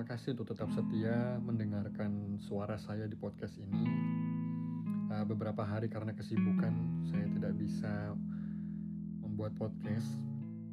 Terima kasih untuk tetap setia mendengarkan suara saya di podcast ini. Uh, beberapa hari karena kesibukan, saya tidak bisa membuat podcast.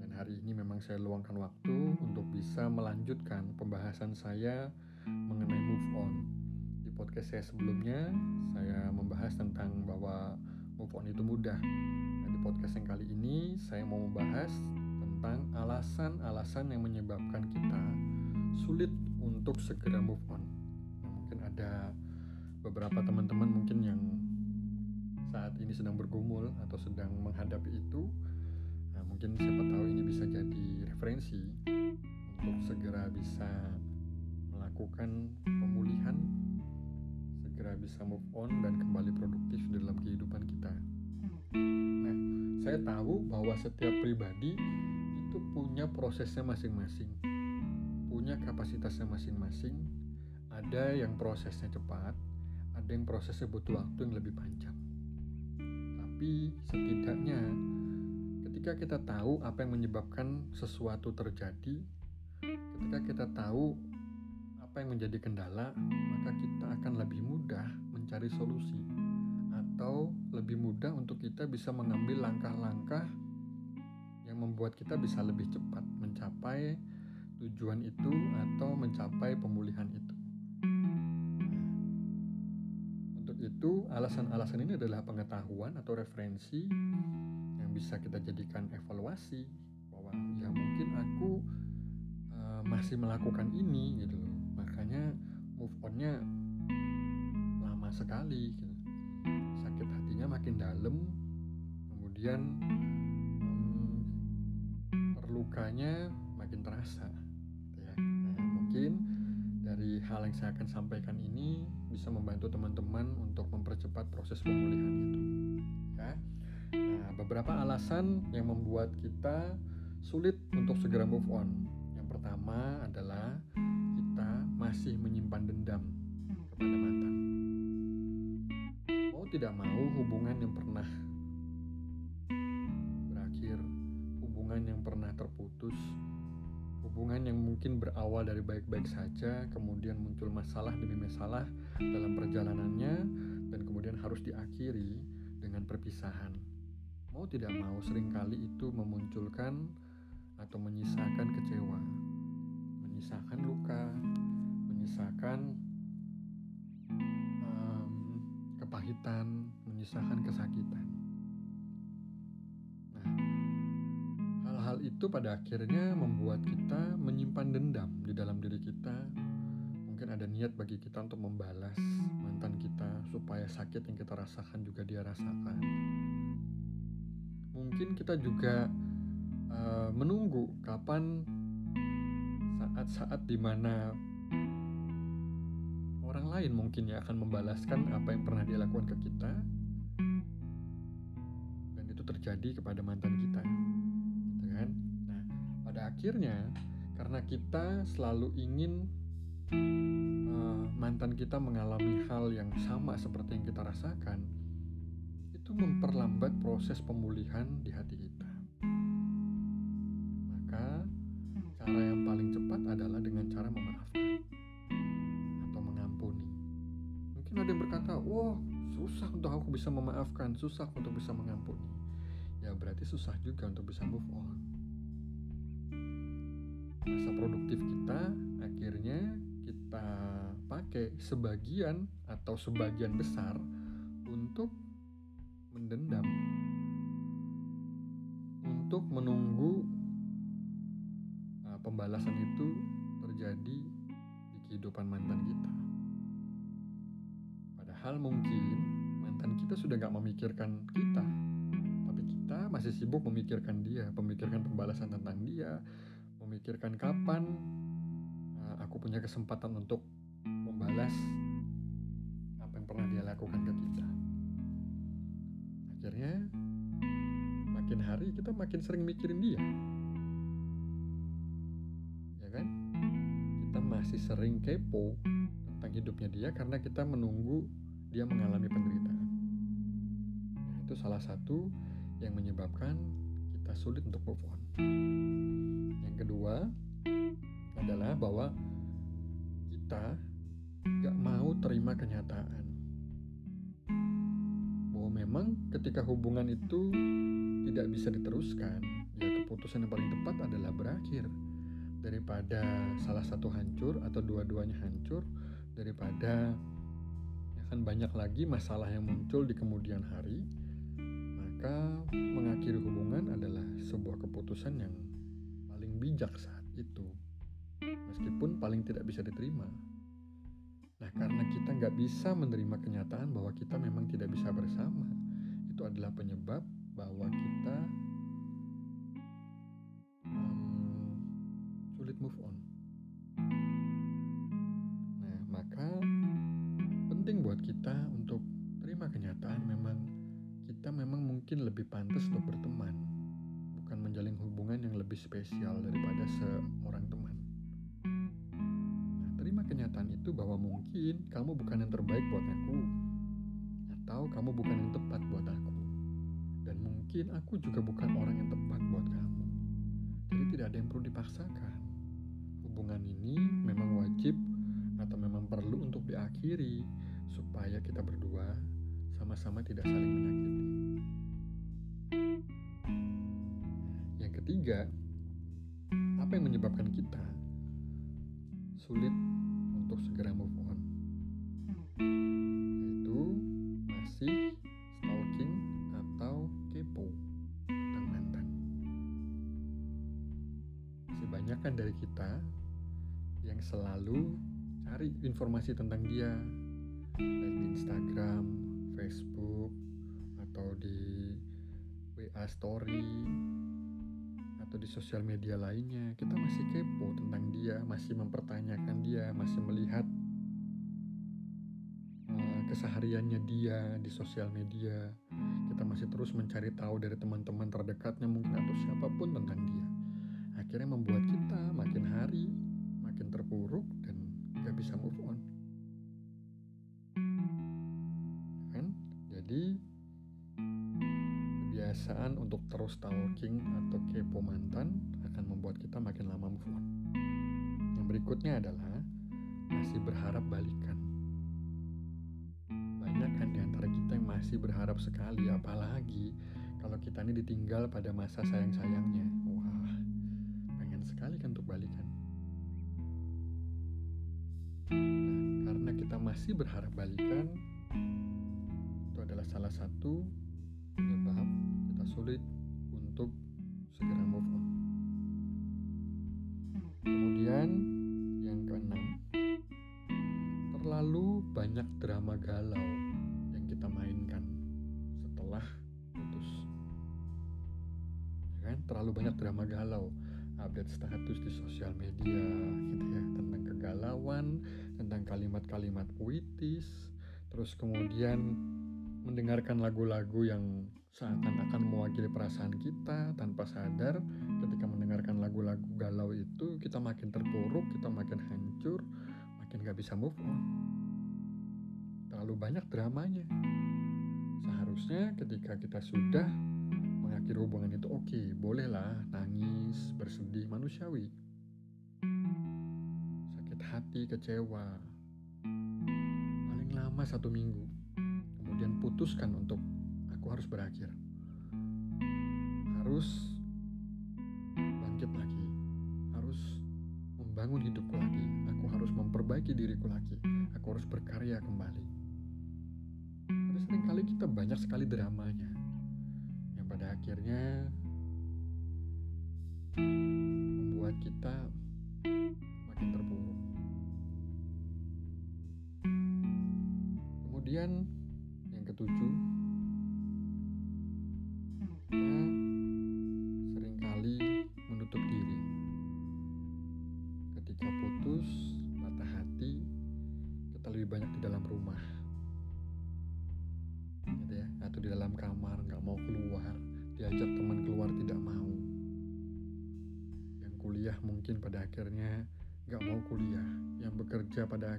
Dan hari ini memang saya luangkan waktu untuk bisa melanjutkan pembahasan saya mengenai move on. Di podcast saya sebelumnya, saya membahas tentang bahwa move on itu mudah. Dan di podcast yang kali ini, saya mau membahas tentang alasan-alasan yang menyebabkan kita sulit untuk segera move on. Mungkin ada beberapa teman-teman mungkin yang saat ini sedang bergumul atau sedang menghadapi itu. Nah, mungkin siapa tahu ini bisa jadi referensi untuk segera bisa melakukan pemulihan, segera bisa move on dan kembali produktif dalam kehidupan kita. Nah, saya tahu bahwa setiap pribadi itu punya prosesnya masing-masing punya kapasitasnya masing-masing. Ada yang prosesnya cepat, ada yang prosesnya butuh waktu yang lebih panjang. Tapi setidaknya ketika kita tahu apa yang menyebabkan sesuatu terjadi, ketika kita tahu apa yang menjadi kendala, maka kita akan lebih mudah mencari solusi atau lebih mudah untuk kita bisa mengambil langkah-langkah yang membuat kita bisa lebih cepat mencapai tujuan itu atau mencapai pemulihan itu. Untuk itu, alasan-alasan ini adalah pengetahuan atau referensi yang bisa kita jadikan evaluasi bahwa ya mungkin aku uh, masih melakukan ini gitu loh. Makanya move on-nya lama sekali gitu. Sakit hatinya makin dalam, kemudian um, terlukanya makin terasa mungkin dari hal yang saya akan sampaikan ini bisa membantu teman-teman untuk mempercepat proses pemulihan itu. Ya. Nah, beberapa alasan yang membuat kita sulit untuk segera move on. Yang pertama adalah kita masih menyimpan dendam kepada mantan. Mau tidak mau hubungan yang pernah berakhir, hubungan yang pernah terputus Hubungan yang mungkin berawal dari baik-baik saja, kemudian muncul masalah demi masalah dalam perjalanannya, dan kemudian harus diakhiri dengan perpisahan. Mau tidak mau, sering kali itu memunculkan atau menyisakan kecewa, menyisakan luka, menyisakan um, kepahitan, menyisakan kesakitan. Itu pada akhirnya membuat kita menyimpan dendam di dalam diri kita. Mungkin ada niat bagi kita untuk membalas mantan kita supaya sakit yang kita rasakan juga dia rasakan. Mungkin kita juga uh, menunggu kapan saat-saat di mana orang lain mungkin ya akan membalaskan apa yang pernah dia lakukan ke kita dan itu terjadi kepada mantan kita pada akhirnya karena kita selalu ingin uh, mantan kita mengalami hal yang sama seperti yang kita rasakan, itu memperlambat proses pemulihan di hati kita. Maka cara yang paling cepat adalah dengan cara memaafkan atau mengampuni. Mungkin ada yang berkata, "Wah, susah untuk aku bisa memaafkan, susah untuk bisa mengampuni." Ya berarti susah juga untuk bisa move on masa produktif kita akhirnya kita pakai sebagian atau sebagian besar untuk mendendam. Untuk menunggu uh, pembalasan itu terjadi di kehidupan mantan kita. Padahal mungkin mantan kita sudah gak memikirkan kita tapi kita masih sibuk memikirkan dia memikirkan pembalasan tentang dia memikirkan kapan uh, aku punya kesempatan untuk membalas apa yang pernah dia lakukan ke kita. Akhirnya makin hari kita makin sering mikirin dia. Ya kan? Kita masih sering kepo tentang hidupnya dia karena kita menunggu dia mengalami penderitaan. Nah, itu salah satu yang menyebabkan kita sulit untuk move on. Yang kedua adalah bahwa kita gak mau terima kenyataan. Bahwa memang ketika hubungan itu tidak bisa diteruskan, ya keputusan yang paling tepat adalah berakhir. Daripada salah satu hancur atau dua-duanya hancur daripada ya kan banyak lagi masalah yang muncul di kemudian hari maka mengakhiri hubungan adalah sebuah keputusan yang paling bijak saat itu meskipun paling tidak bisa diterima Nah, karena kita nggak bisa menerima kenyataan bahwa kita memang tidak bisa bersama, itu adalah penyebab bahwa kita um, sulit move on. Lebih pantas untuk berteman, bukan menjalin hubungan yang lebih spesial daripada seorang teman kenyataan itu bahwa mungkin kamu bukan yang terbaik buat aku, atau kamu bukan yang tepat buat aku, dan mungkin aku juga bukan orang yang tepat buat kamu. Jadi, tidak ada yang perlu dipaksakan. Hubungan ini memang wajib atau memang perlu untuk diakhiri, supaya kita berdua sama-sama tidak saling menyakiti. Yang ketiga, apa yang menyebabkan kita sulit untuk segera move on? Yaitu masih stalking atau kepo tentang mantan. Masih banyak kan dari kita yang selalu cari informasi tentang dia baik di Instagram, Facebook atau di WA story atau di sosial media lainnya, kita masih kepo tentang dia, masih mempertanyakan dia, masih melihat uh, kesehariannya dia di sosial media. Kita masih terus mencari tahu dari teman-teman terdekatnya mungkin atau siapa pun tentang dia. Akhirnya membuat kita makin hari makin terpuruk dan gak bisa move on. Kan? Jadi kebiasaan untuk terus stalking atau kepo mantan akan membuat kita makin lama move on. Yang berikutnya adalah masih berharap balikan. Banyak kan di antara kita yang masih berharap sekali, apalagi kalau kita ini ditinggal pada masa sayang-sayangnya. Wah, pengen sekali kan untuk balikan. Nah, karena kita masih berharap balikan, itu adalah salah satu penyebab sulit untuk segera move on. Kemudian yang keenam, terlalu banyak drama galau yang kita mainkan setelah putus. Ya kan? Terlalu banyak drama galau, update status di sosial media gitu ya tentang kegalauan, tentang kalimat-kalimat puitis, terus kemudian mendengarkan lagu-lagu yang seakan-akan mewakili perasaan kita tanpa sadar ketika mendengarkan lagu-lagu galau itu kita makin terpuruk, kita makin hancur, makin gak bisa move on. Terlalu banyak dramanya. Seharusnya ketika kita sudah mengakhiri hubungan itu oke, okay, bolehlah nangis, bersedih, manusiawi. Sakit hati, kecewa. Paling lama satu minggu kemudian putuskan untuk aku harus berakhir. Harus bangkit lagi. Harus membangun hidupku lagi. Aku harus memperbaiki diriku lagi. Aku harus berkarya kembali. Tapi sering kali kita banyak sekali dramanya. Yang pada akhirnya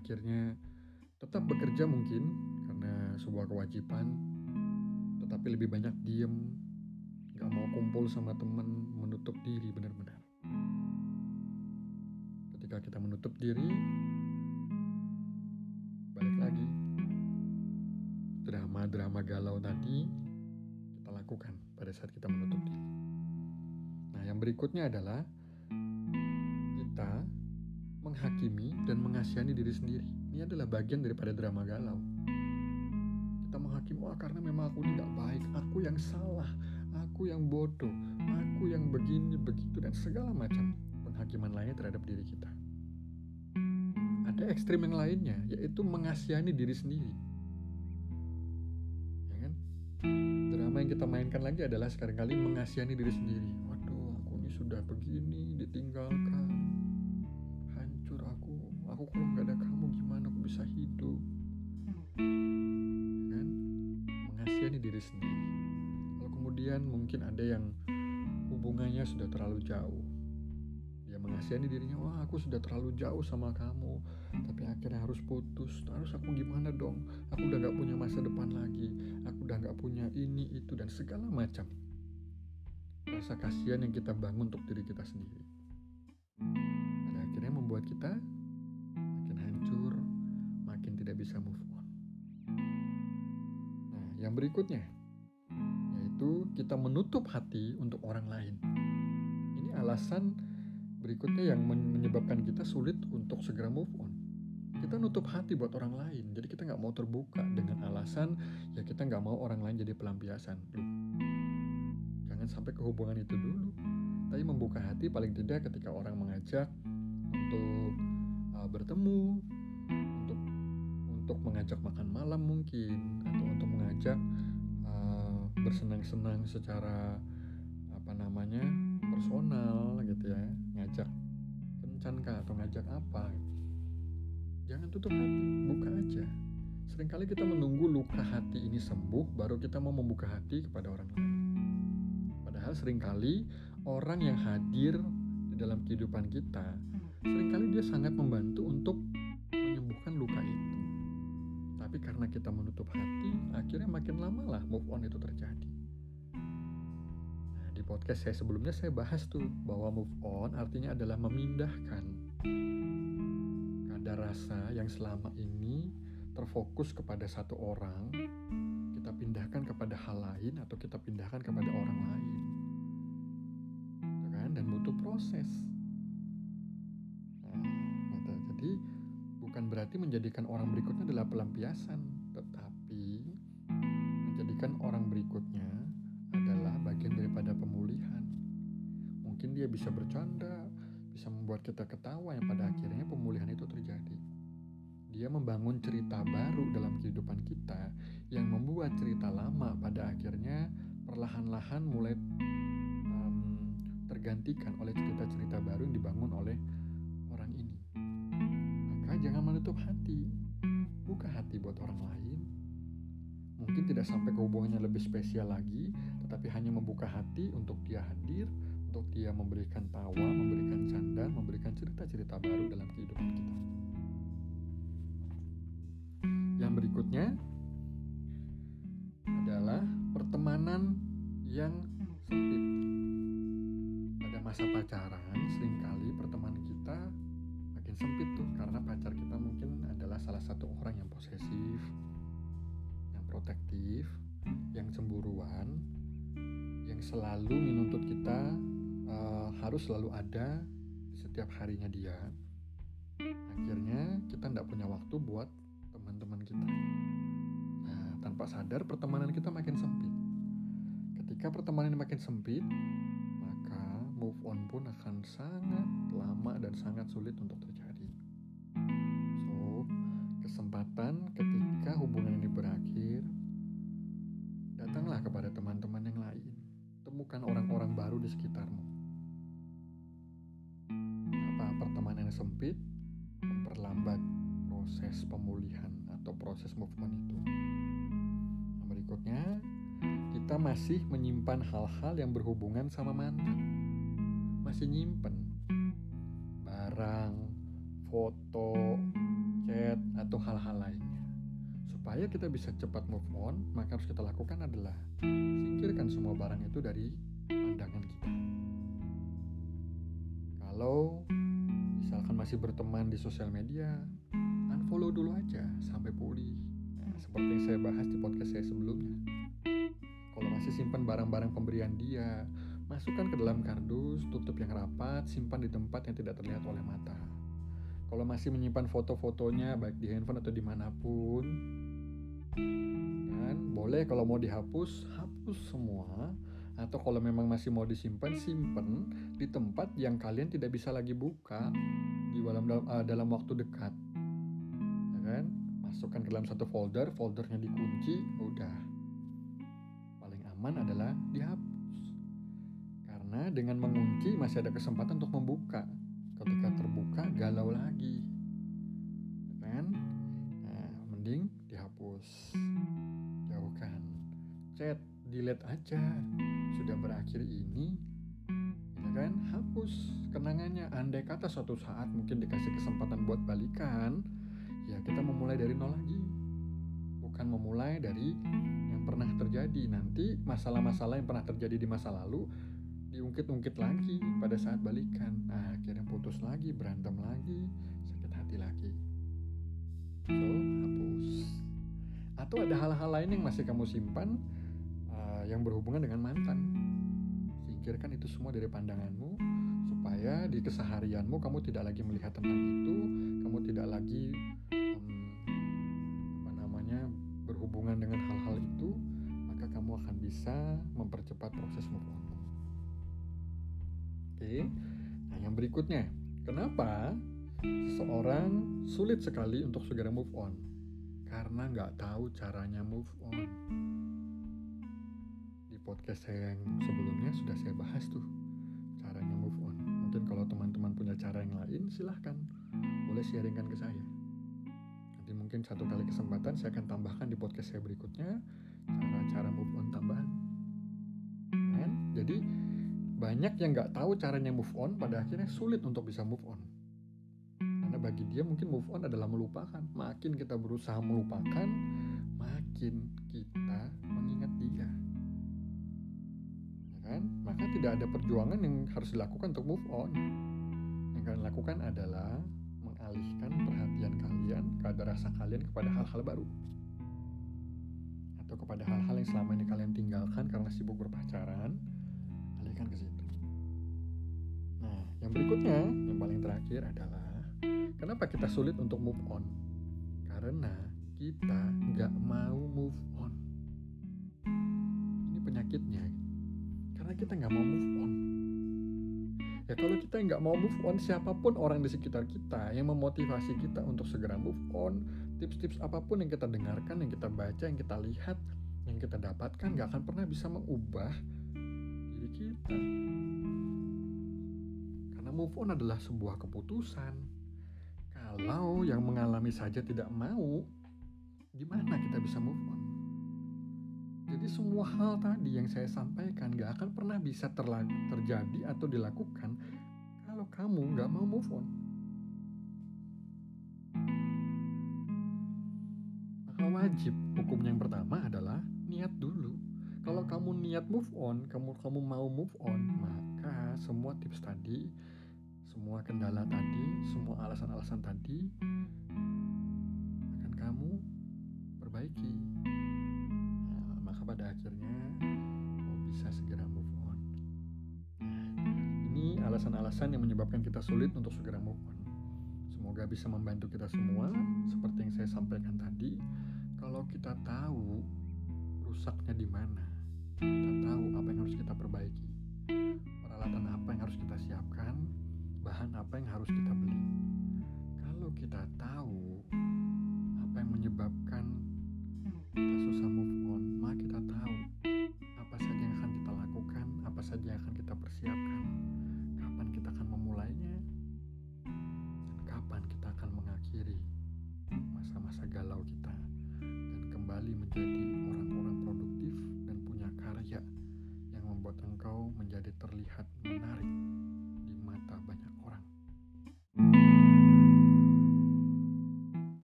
akhirnya tetap bekerja mungkin karena sebuah kewajiban tetapi lebih banyak diem gak mau kumpul sama temen menutup diri benar-benar. Ketika kita menutup diri balik lagi. Drama-drama galau tadi kita lakukan pada saat kita menutup diri. Nah yang berikutnya adalah kita menghakimi dan mengasihani diri sendiri. Ini adalah bagian daripada drama galau. Kita menghakimi, wah karena memang aku ini nggak baik, aku yang salah, aku yang bodoh, aku yang begini, begitu, dan segala macam penghakiman lainnya terhadap diri kita. Ada ekstrim yang lainnya, yaitu mengasihani diri sendiri. Ya kan? Drama yang kita mainkan lagi adalah sekarang-kali mengasihani diri sendiri. Waduh, aku ini sudah begini, ditinggalkan. Kalau nggak ada kamu gimana aku bisa hidup? Kan? Mengasihani diri sendiri. Lalu kemudian mungkin ada yang hubungannya sudah terlalu jauh mengasihani dirinya wah aku sudah terlalu jauh sama kamu tapi akhirnya harus putus terus aku gimana dong aku udah gak punya masa depan lagi aku udah gak punya ini itu dan segala macam rasa kasihan yang kita bangun untuk diri kita sendiri dan akhirnya membuat kita bisa move on. Nah yang berikutnya yaitu kita menutup hati untuk orang lain. Ini alasan berikutnya yang menyebabkan kita sulit untuk segera move on. Kita nutup hati buat orang lain jadi kita nggak mau terbuka dengan alasan ya kita nggak mau orang lain jadi pelampiasan. Loh, jangan sampai ke hubungan itu dulu. Tapi membuka hati paling tidak ketika orang mengajak untuk uh, bertemu untuk mengajak makan malam mungkin atau untuk mengajak uh, bersenang-senang secara apa namanya personal gitu ya. Ngajak kencan kah atau ngajak apa? Jangan tutup hati buka aja. Seringkali kita menunggu luka hati ini sembuh baru kita mau membuka hati kepada orang lain. Padahal sering kali orang yang hadir di dalam kehidupan kita sering kali dia sangat membantu untuk karena kita menutup hati akhirnya makin lama lah move on itu terjadi. Podcast saya sebelumnya saya bahas tuh bahwa move on artinya adalah memindahkan. Kadar rasa yang selama ini terfokus kepada satu orang kita pindahkan kepada hal lain atau kita pindahkan kepada orang lain. Gitu kan? Dan butuh proses berarti menjadikan orang berikutnya adalah pelampiasan tetapi menjadikan orang berikutnya adalah bagian daripada pemulihan. Mungkin dia bisa bercanda, bisa membuat kita ketawa yang pada akhirnya pemulihan itu terjadi. Dia membangun cerita baru dalam kehidupan kita yang membuat cerita lama pada akhirnya perlahan-lahan mulai um, tergantikan oleh cerita-cerita baru yang dibangun oleh jangan menutup hati, buka hati buat orang lain. Mungkin tidak sampai ke hubungannya lebih spesial lagi, tetapi hanya membuka hati untuk dia hadir, untuk dia memberikan tawa, memberikan canda, memberikan cerita-cerita baru dalam kehidupan kita. Yang berikutnya adalah pertemanan yang sempit. Pada masa pacaran, sering kali pertemanan kita makin sempit salah satu orang yang posesif, yang protektif, yang cemburuan, yang selalu menuntut kita uh, harus selalu ada di setiap harinya dia. Akhirnya kita tidak punya waktu buat teman-teman kita. Nah tanpa sadar pertemanan kita makin sempit. Ketika pertemanan makin sempit maka move on pun akan sangat lama dan sangat sulit untuk terjadi kesempatan ketika hubungan ini berakhir datanglah kepada teman-teman yang lain temukan orang-orang baru di sekitarmu. Apa pertemanan yang sempit memperlambat proses pemulihan atau proses movement itu. Yang berikutnya, kita masih menyimpan hal-hal yang berhubungan sama mantan. Masih nyimpen barang, foto, atau hal-hal lainnya. Supaya kita bisa cepat move on, maka harus kita lakukan adalah singkirkan semua barang itu dari pandangan kita. Kalau misalkan masih berteman di sosial media, unfollow dulu aja sampai pulih. Nah, seperti yang saya bahas di podcast saya sebelumnya. Kalau masih simpan barang-barang pemberian dia, masukkan ke dalam kardus, tutup yang rapat, simpan di tempat yang tidak terlihat oleh mata. Kalau masih menyimpan foto-fotonya baik di handphone atau di mana pun, kan boleh kalau mau dihapus, hapus semua. Atau kalau memang masih mau disimpan, simpan di tempat yang kalian tidak bisa lagi buka di dalam dalam, uh, dalam waktu dekat, ya kan? Masukkan ke dalam satu folder, foldernya dikunci, udah. Paling aman adalah dihapus. Karena dengan mengunci masih ada kesempatan untuk membuka. Ketika terbuka, galau lagi. Ya kan? Nah, mending dihapus. Jauhkan. Chat, delete aja. Sudah berakhir ini, ya kan? Hapus kenangannya. Andai kata suatu saat mungkin dikasih kesempatan buat balikan, ya kita memulai dari nol lagi bukan memulai dari yang pernah terjadi nanti masalah-masalah yang pernah terjadi di masa lalu diungkit-ungkit lagi pada saat balikan. Nah akhirnya putus lagi berantem lagi sakit hati lagi. So hapus. Atau ada hal-hal lain yang masih kamu simpan uh, yang berhubungan dengan mantan. Singkirkan itu semua dari pandanganmu supaya di keseharianmu kamu tidak lagi melihat tentang itu kamu tidak lagi berhubungan dengan hal-hal itu, maka kamu akan bisa mempercepat proses move on. Oke, nah yang berikutnya, kenapa seseorang sulit sekali untuk segera move on? Karena nggak tahu caranya move on. Di podcast saya yang sebelumnya sudah saya bahas tuh caranya move on. Mungkin kalau teman-teman punya cara yang lain, silahkan boleh sharingkan ke saya mungkin satu kali kesempatan saya akan tambahkan di podcast saya berikutnya cara-cara move on tambahan. Kan? Jadi banyak yang nggak tahu caranya move on pada akhirnya sulit untuk bisa move on. Karena bagi dia mungkin move on adalah melupakan. Makin kita berusaha melupakan, makin kita mengingat dia. Ya kan? Maka tidak ada perjuangan yang harus dilakukan untuk move on. Yang kalian lakukan adalah mengalihkan perhatian kalian kepada rasa kalian kepada hal-hal baru atau kepada hal-hal yang selama ini kalian tinggalkan karena sibuk berpacaran ke situ. Nah yang berikutnya yang paling terakhir adalah kenapa kita sulit untuk move on? Karena kita nggak mau move on. Ini penyakitnya. Karena kita nggak mau move on. Ya kalau kita nggak mau move on, siapa pun orang di sekitar kita yang memotivasi kita untuk segera move on, tips-tips apa pun yang kita dengarkan, yang kita baca, yang kita lihat, yang kita dapatkan nggak akan pernah bisa mengubah kita. Karena move on adalah sebuah keputusan. Kalau yang mengalami saja tidak mau, gimana kita bisa move on? Jadi semua hal tadi yang saya sampaikan gak akan pernah bisa terjadi atau dilakukan kalau kamu gak mau move on. Maka wajib hukum yang pertama adalah niat dulu. Kalau kamu niat move on, kamu kamu mau move on, maka semua tips tadi, semua kendala tadi, semua alasan-alasan tadi akan kamu perbaiki pada akhirnya kau bisa segera move on. Nah, ini alasan-alasan yang menyebabkan kita sulit untuk segera move on. Semoga bisa membantu kita semua seperti yang saya sampaikan tadi. Kalau kita tahu rusaknya di mana, kita tahu apa yang harus kita perbaiki, peralatan apa yang harus kita siapkan, bahan apa yang harus kita beli. Kalau kita tahu apa yang menyebabkan kita susah move